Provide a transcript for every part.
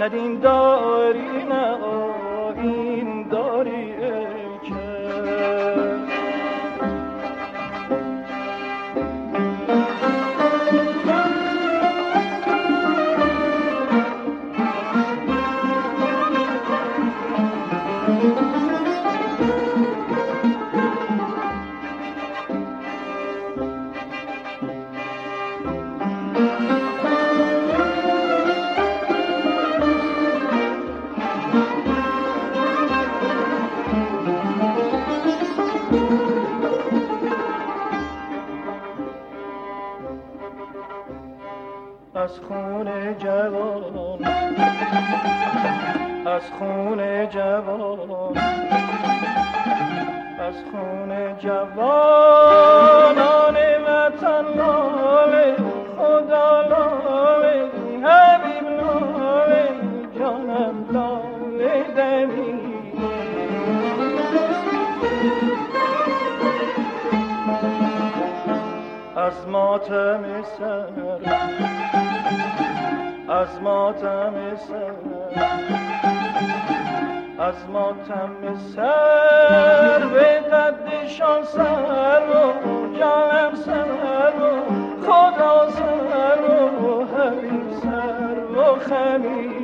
ندین داری نه. از خون جوان. از خون جوان. از خون جوانان وطن لاله خدا لاله حبیب لاله جانم لاله از ماتم سر از ماتم سر از ماتم سر به قدشان سر و جانم سر و خدا سر و حبیب سر و خمیر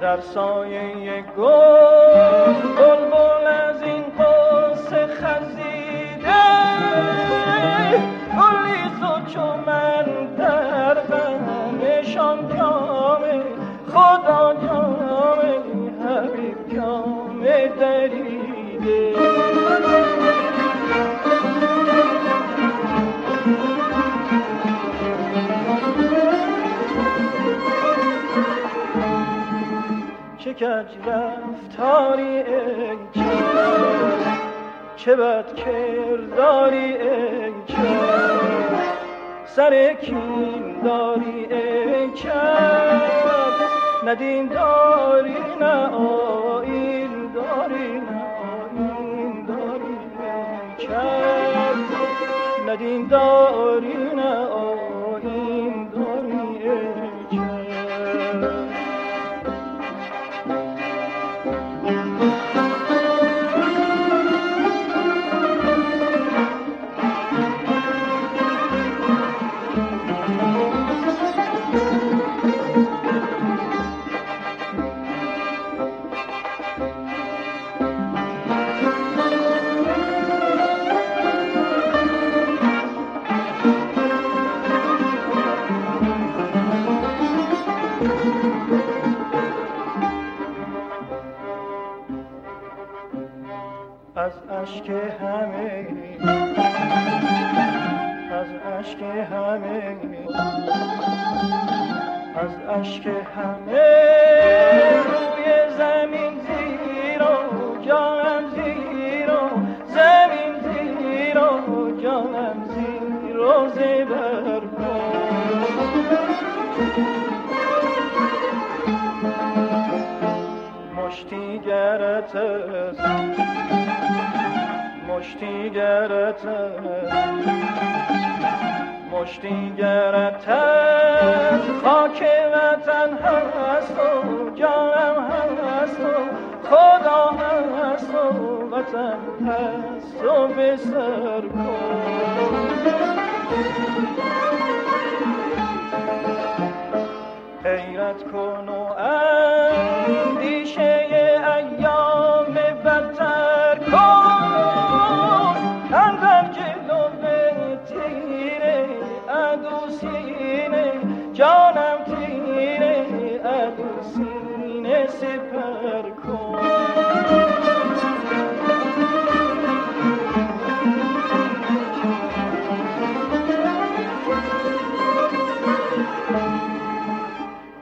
در سایه گل رفتاری ای چه؟ بد کرداری ای سر کین داری ای ندین داری نه آین داری نه آین داری ای ندین داری اشک همه. از اشک همه. از اشک همه. روی زمین زیر و جانم زیر و زمین زیر و جانم زیر و زبر مشتی گرت است. مشتی گرت مشتی گرت خاک وطن هست و جانم هست و خدا هست و وطن هست و به سر کن. حیرت کن سپر کن.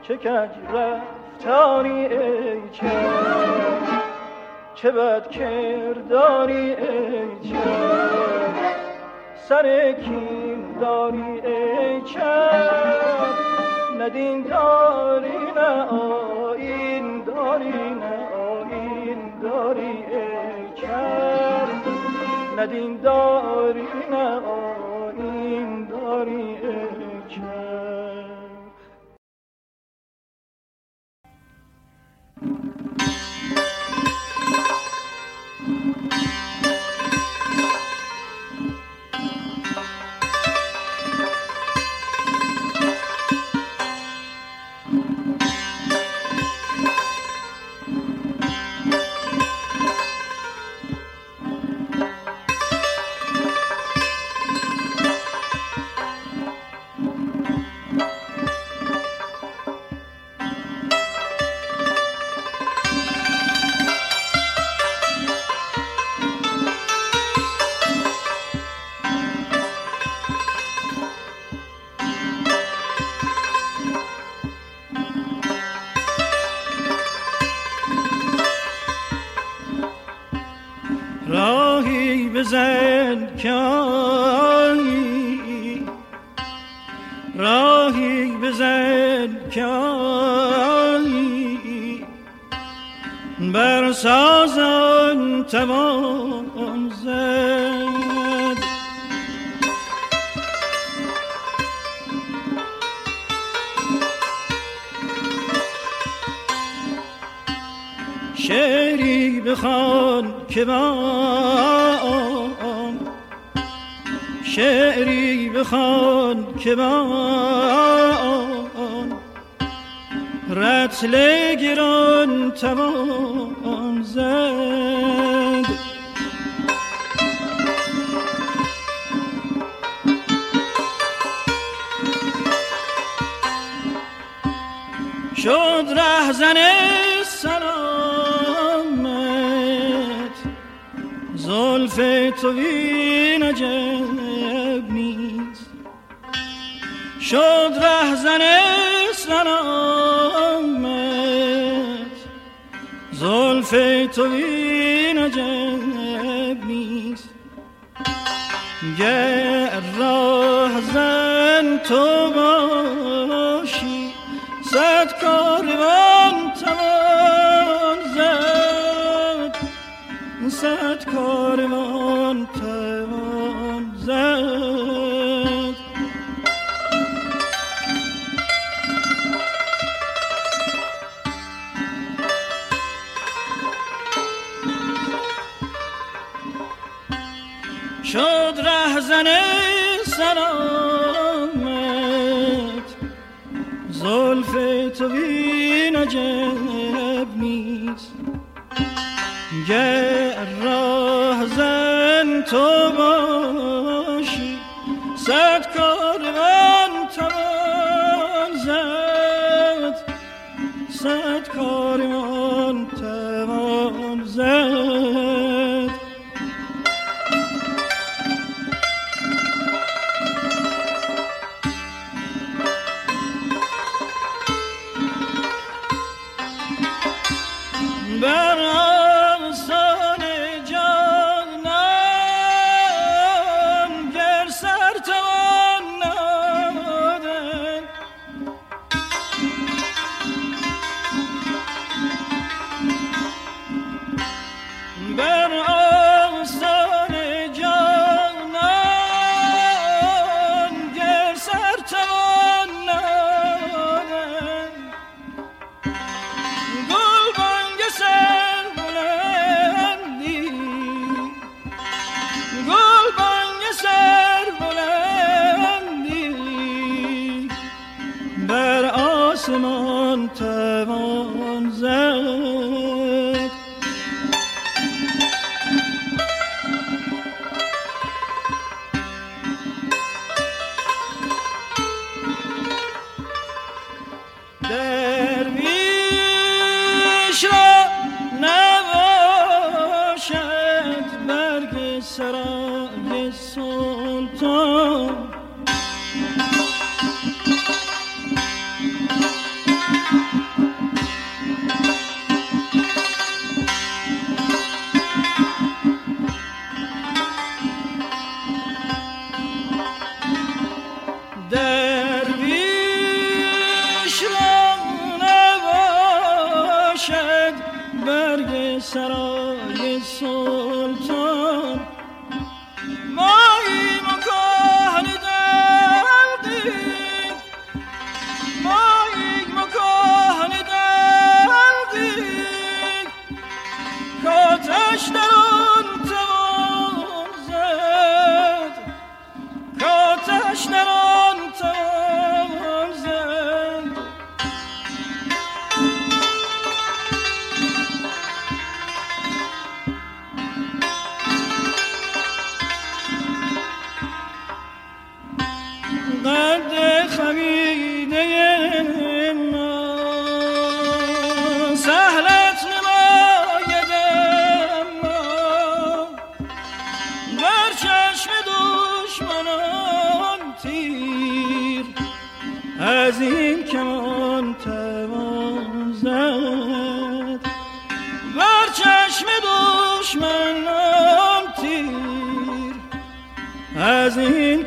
چه کج رفتاری ای چه؟ چه بد کرداری ای چه؟ سر کین داری ای چه؟ ندین داری نه آین آین داری ای چه ندین داری نه آین داری. شعری بخوان که با رتل گران توان زد. شد رهزن سلامت. زلف تو این شد رهزن سلامت زلف تو این عجب نیست. گر راهزن تو باشی صد کاروان توان زد. صد توان بر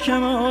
کمان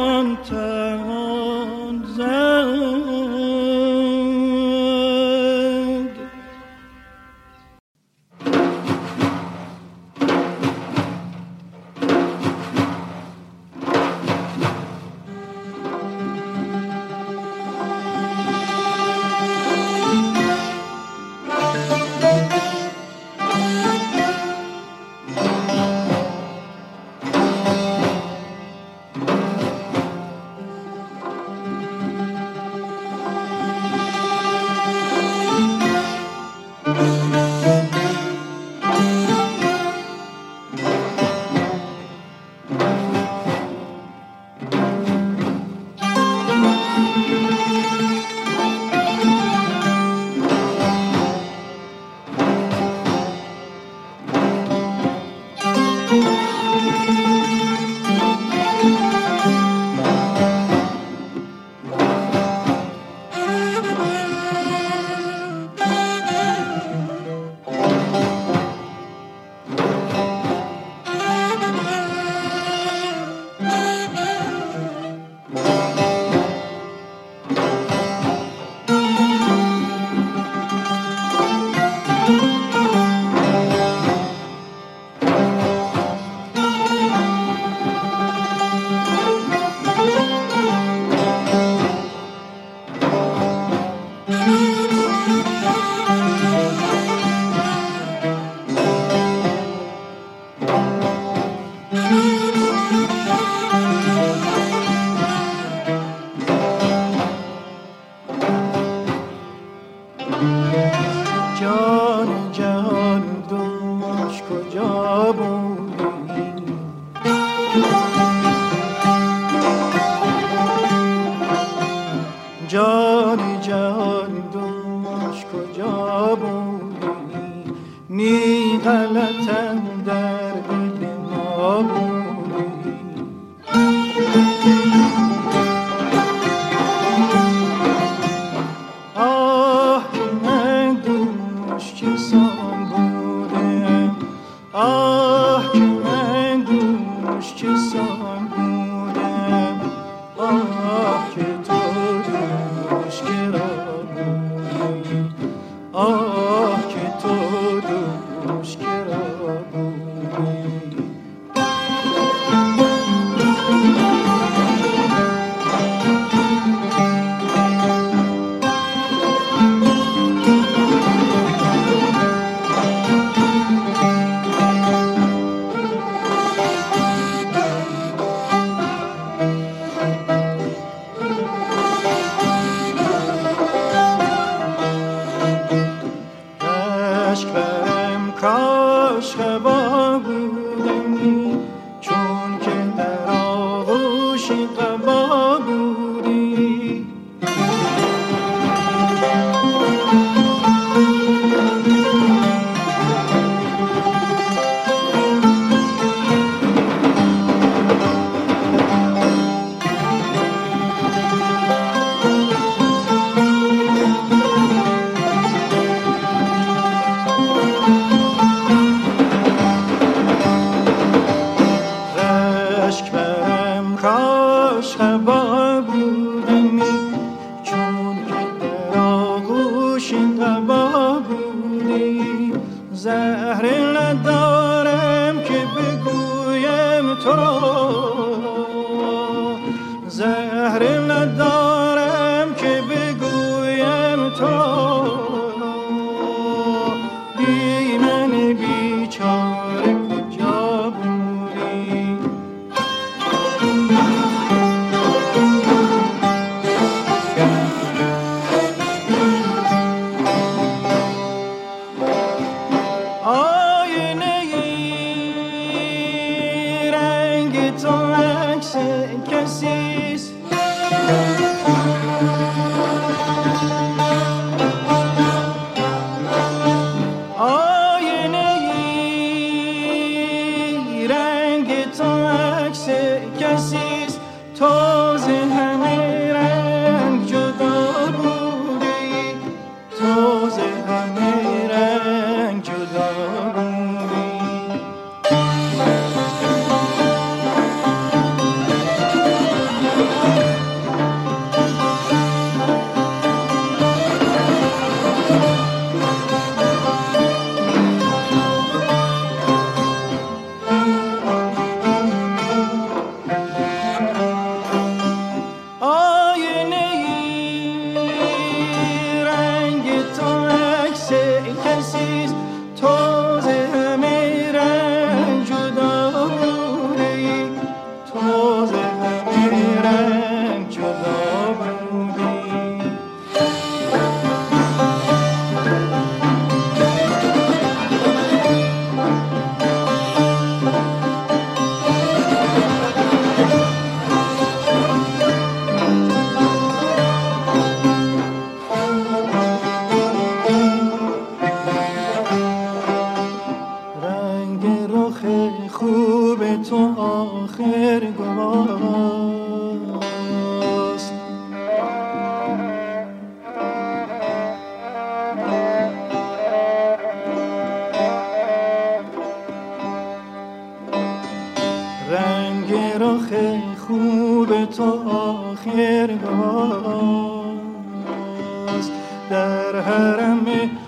para me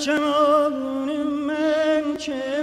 چنان من چرا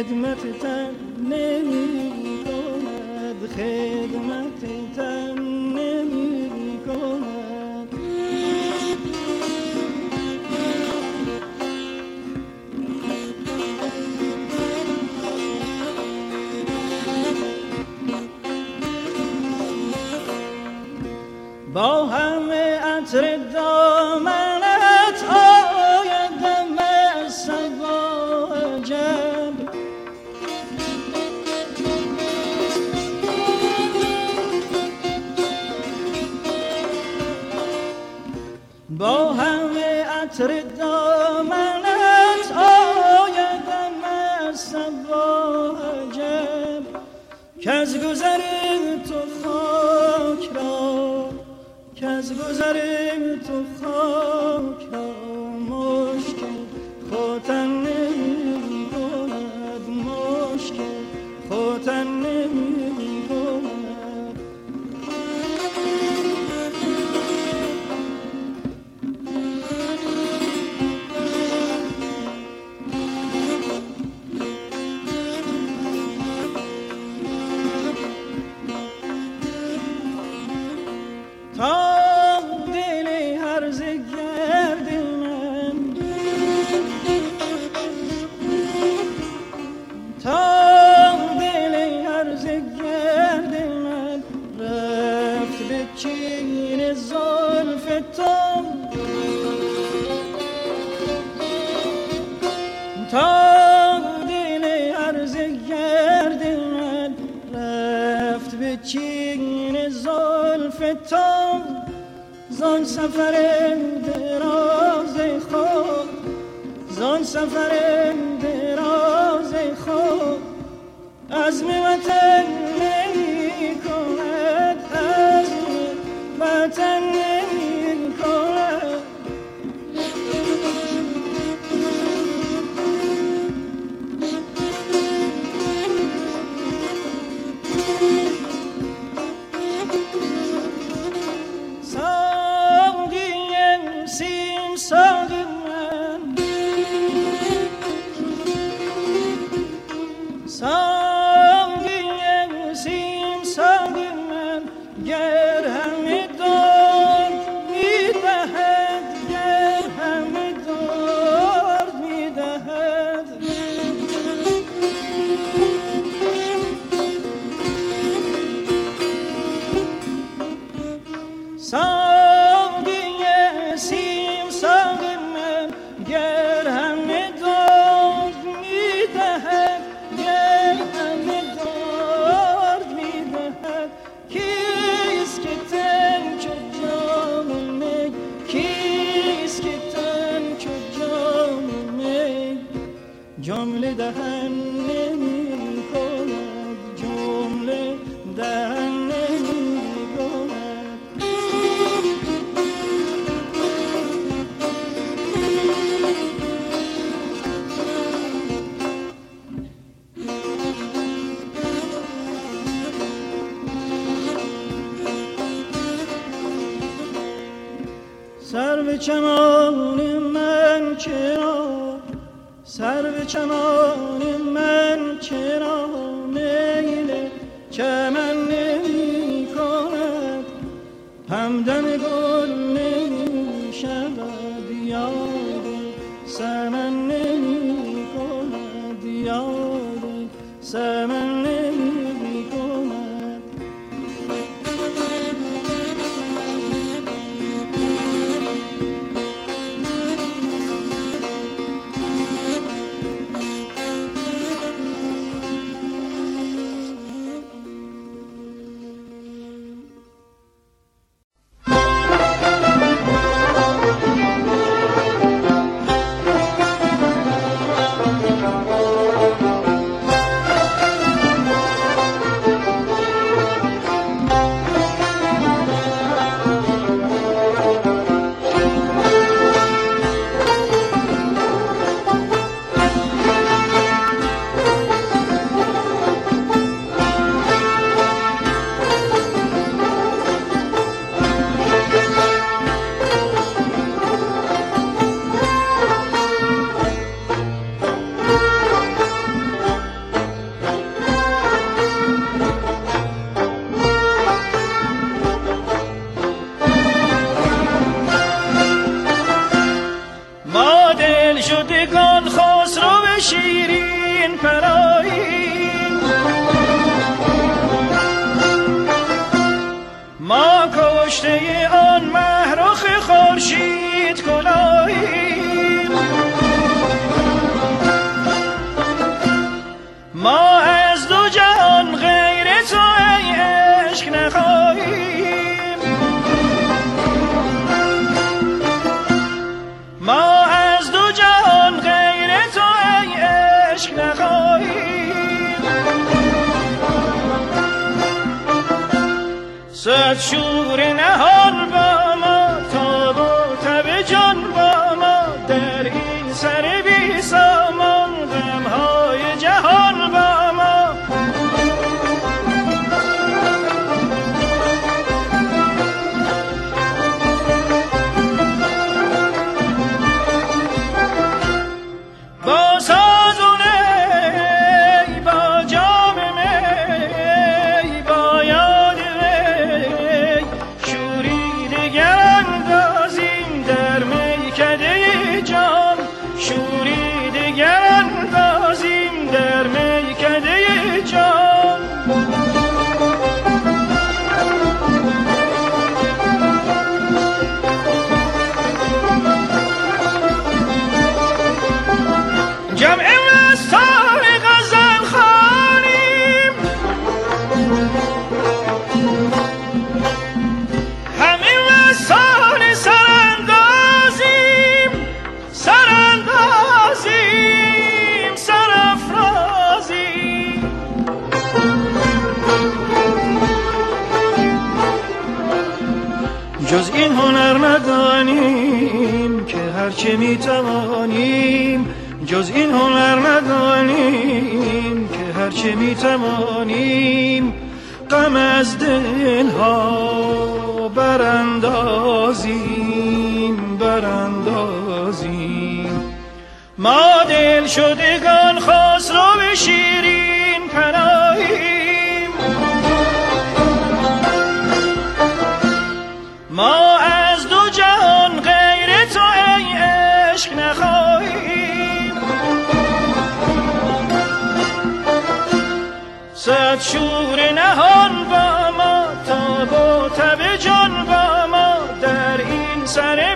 Hizmet tenlerim چه می توانیم جز این هنر ندانیم که هرچه می توانیم غم از دل ها براندازیم براندازیم. ما دل شدگان خواست رو به نهان با ما تا با تب جان با ما. در این سر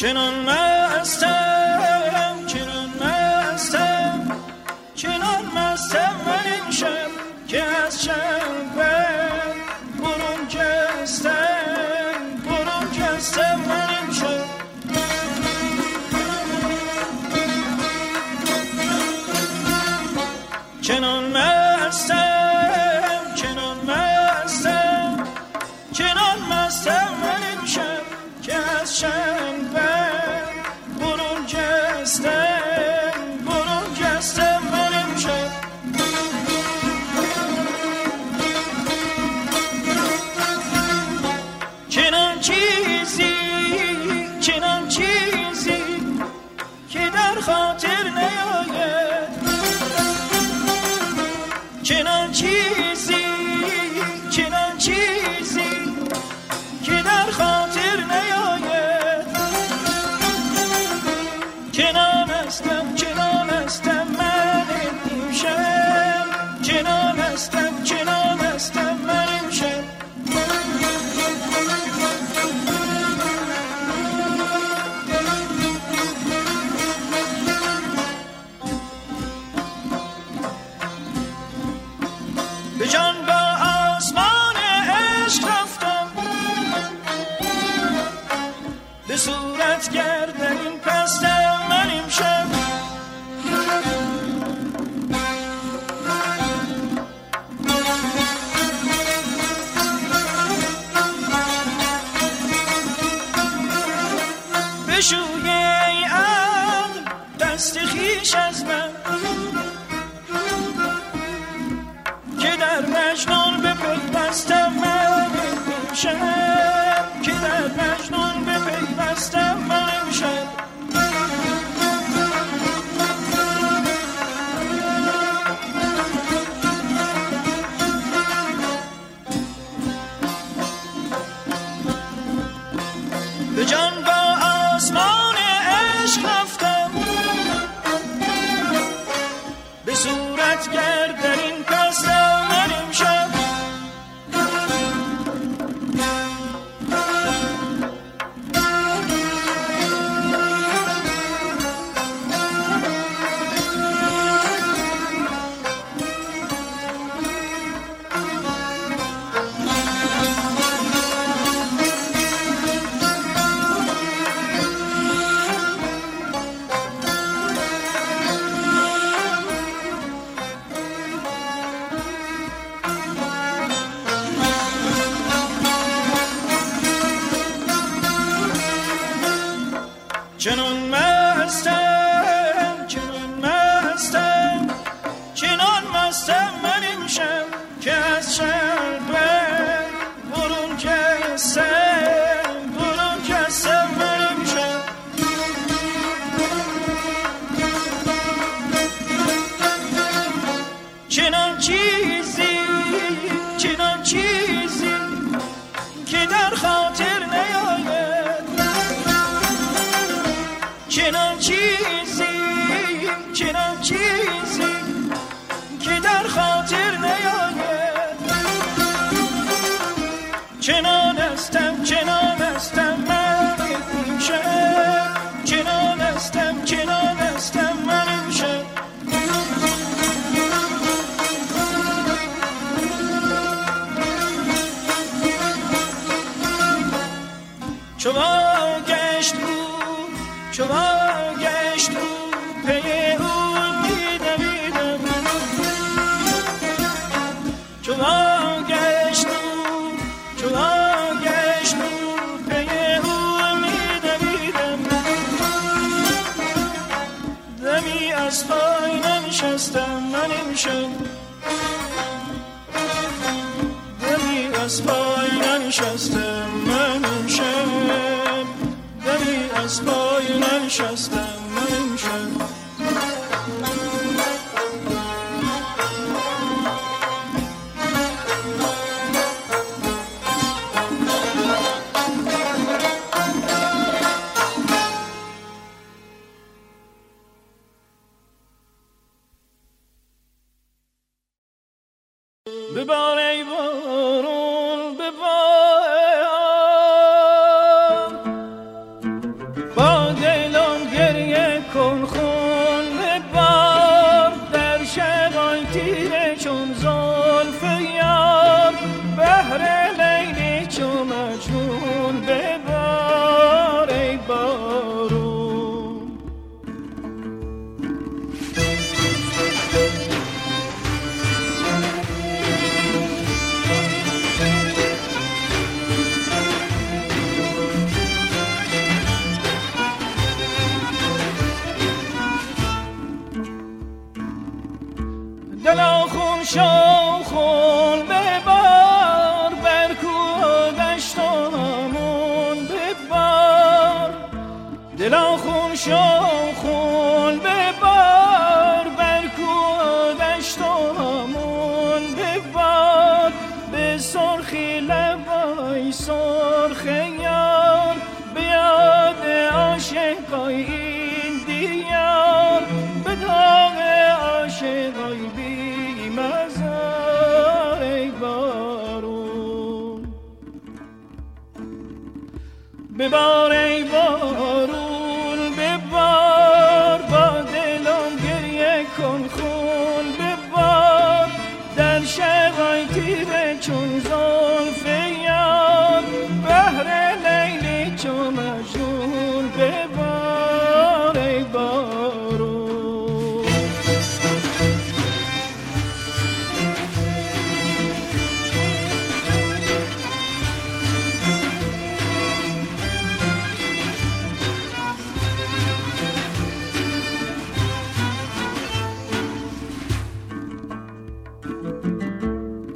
چنان مستم چنان مستم چنان مستم من این شب که از شب برون جستم برون جستم من این شب. چنان مستم چنان مستم چنان مستم من این شب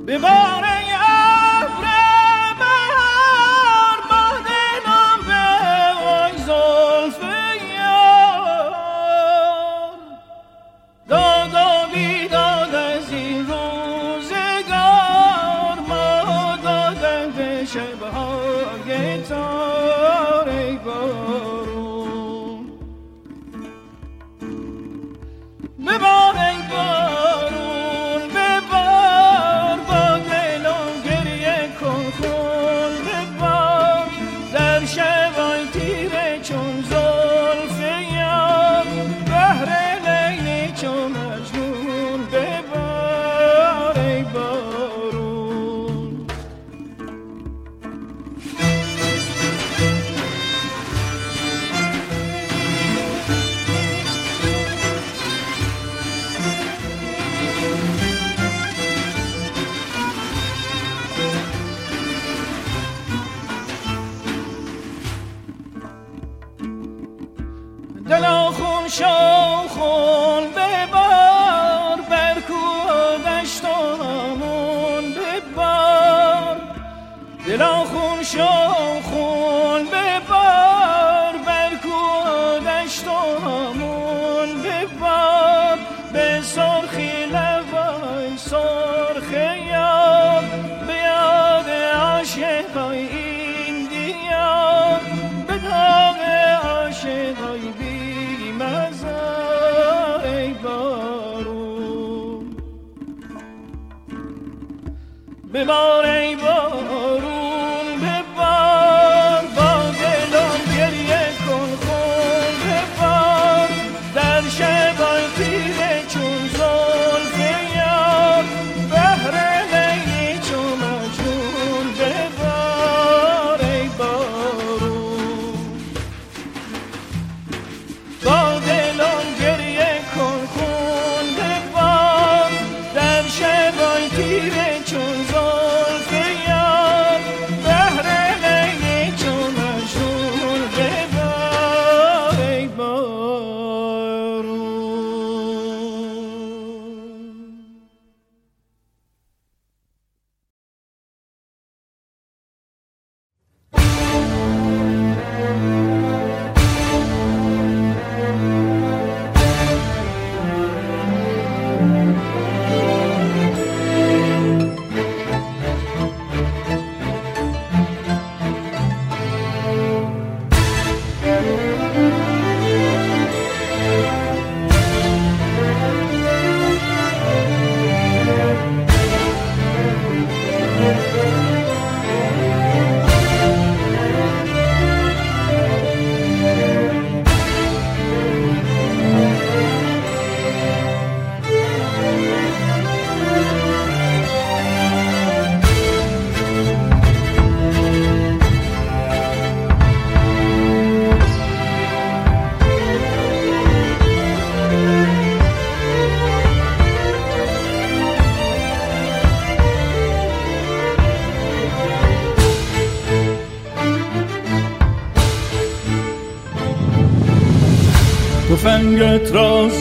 ببار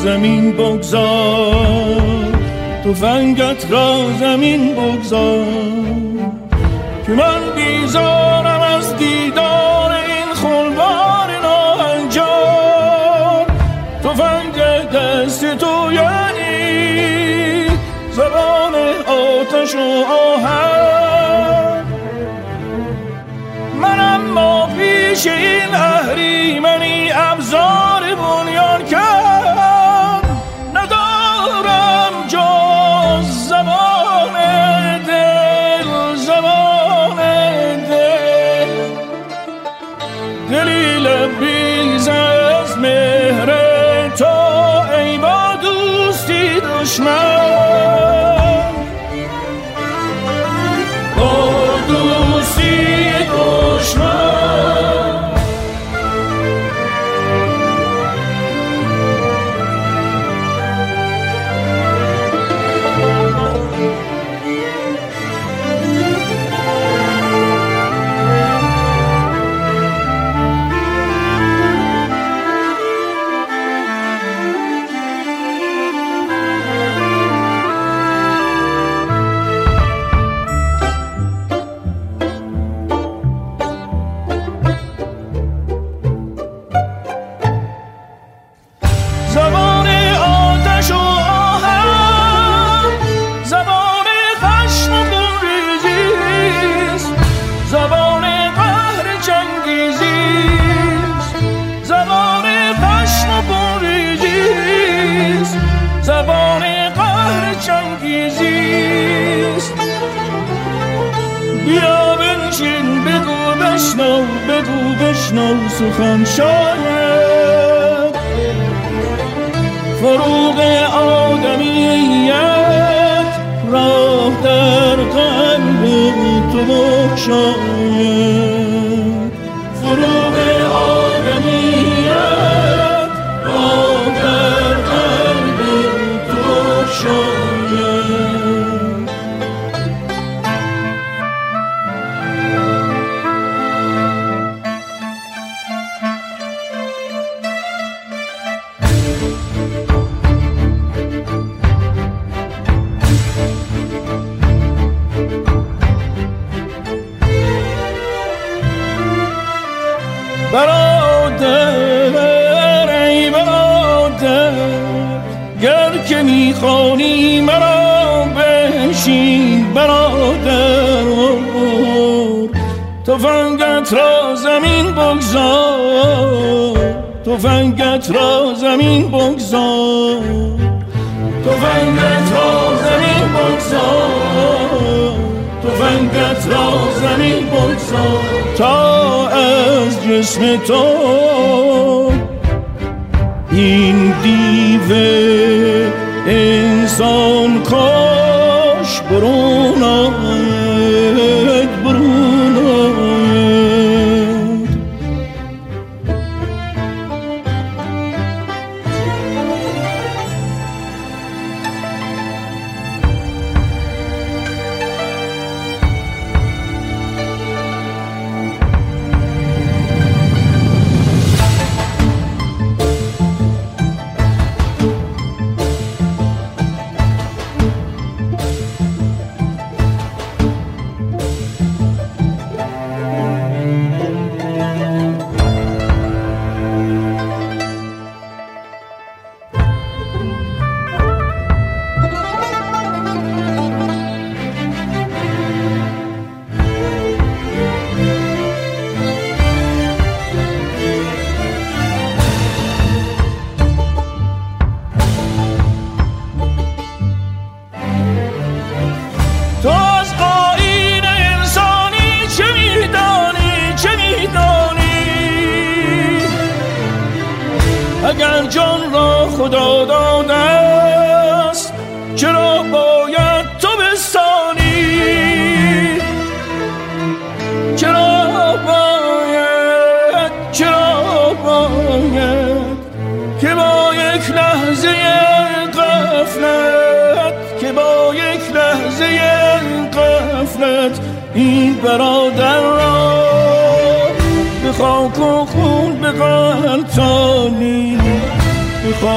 زمین بگذار. فنگت را زمین بگذار. که من بیزارم از دیدار این خلوار ناهنجار. فنگ دست تو یعنی زبان آتش و آهن. من اما پیش این تفنگت را زمین بگذار. تفنگت را زمین بگذار. تفنگت را زمین بگذار. تفنگت را زمین بگذار. تا از جسم تو این دیو انسان کاش برون آید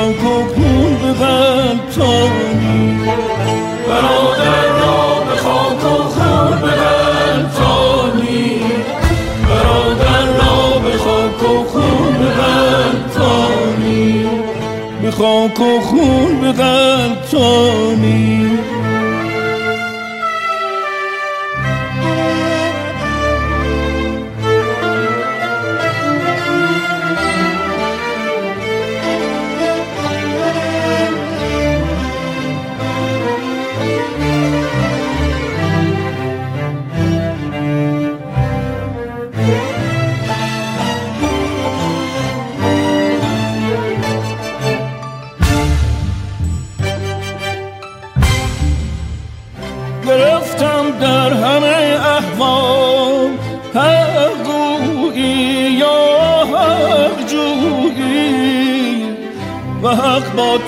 خاک و برادر را به خاک و خون به غلطانی برادر را به خاک خون غلطانی به خون غلطانی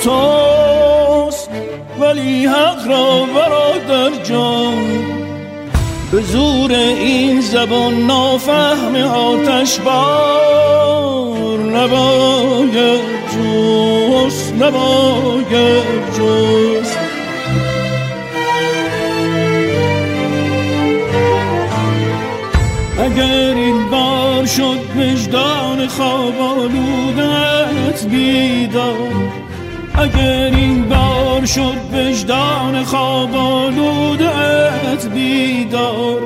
توست ولی حق را برادر جان. به زور این زبان نافهم آتش بار. نباید جست نباید جست. اگر این بار شد وجدان خواب آلودت بیدار اگر این بار شد وجدان خواب آلودت بیدار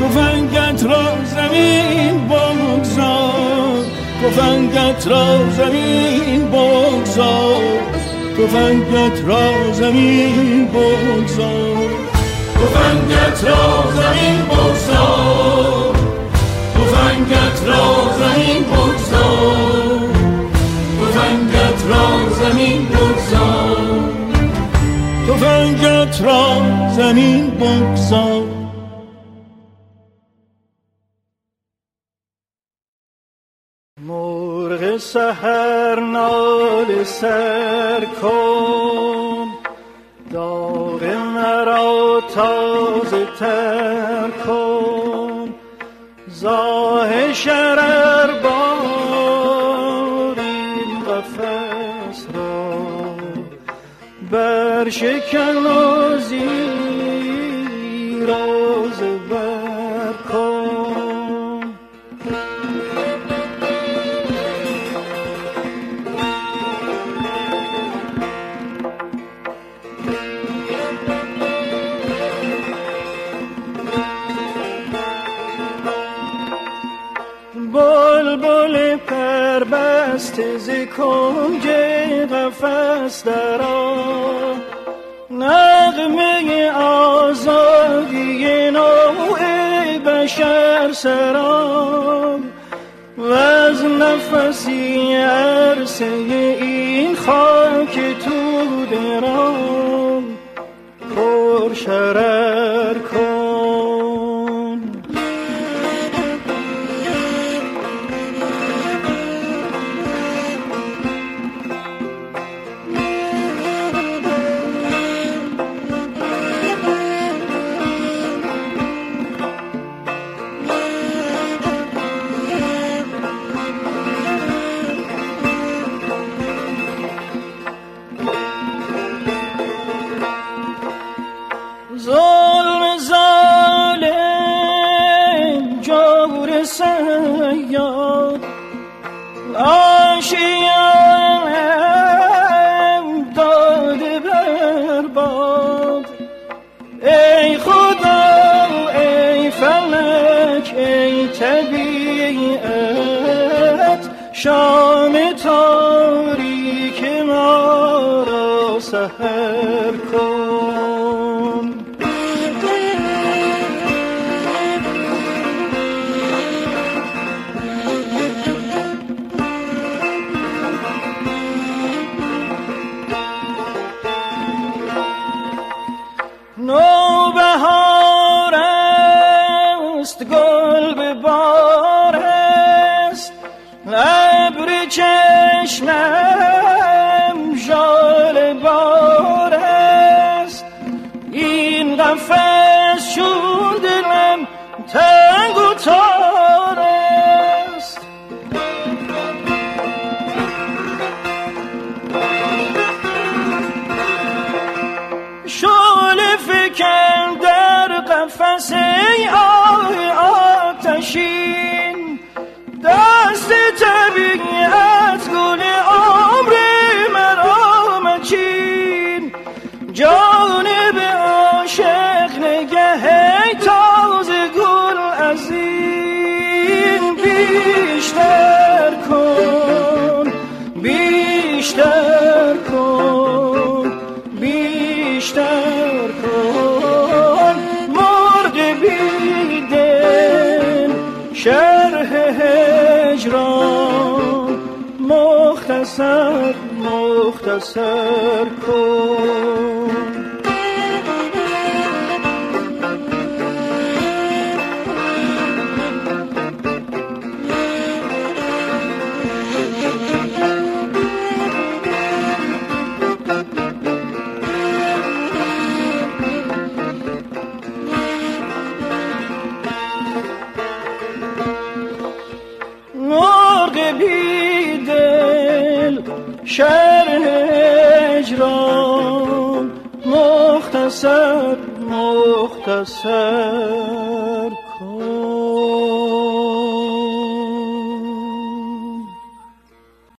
تفنگت را زمین بگذار تفنگت را زمین بگذار تفنگت را زمین بگذار تفنگت را زمین بگذار تفنگت را زمین بگذار. زمین بگذار. تفنگت را زمین بگذار. مرغ سهر نال سر کن. داغ مرا تازه تر کن. زاه شرر بار بر شکن و زیر و زبر کن بلبل پر بسته ز کنج قفس درا نغمه آزادی نوع بشر سرام و از نفسی عرصه این خاک تو درام پر شرر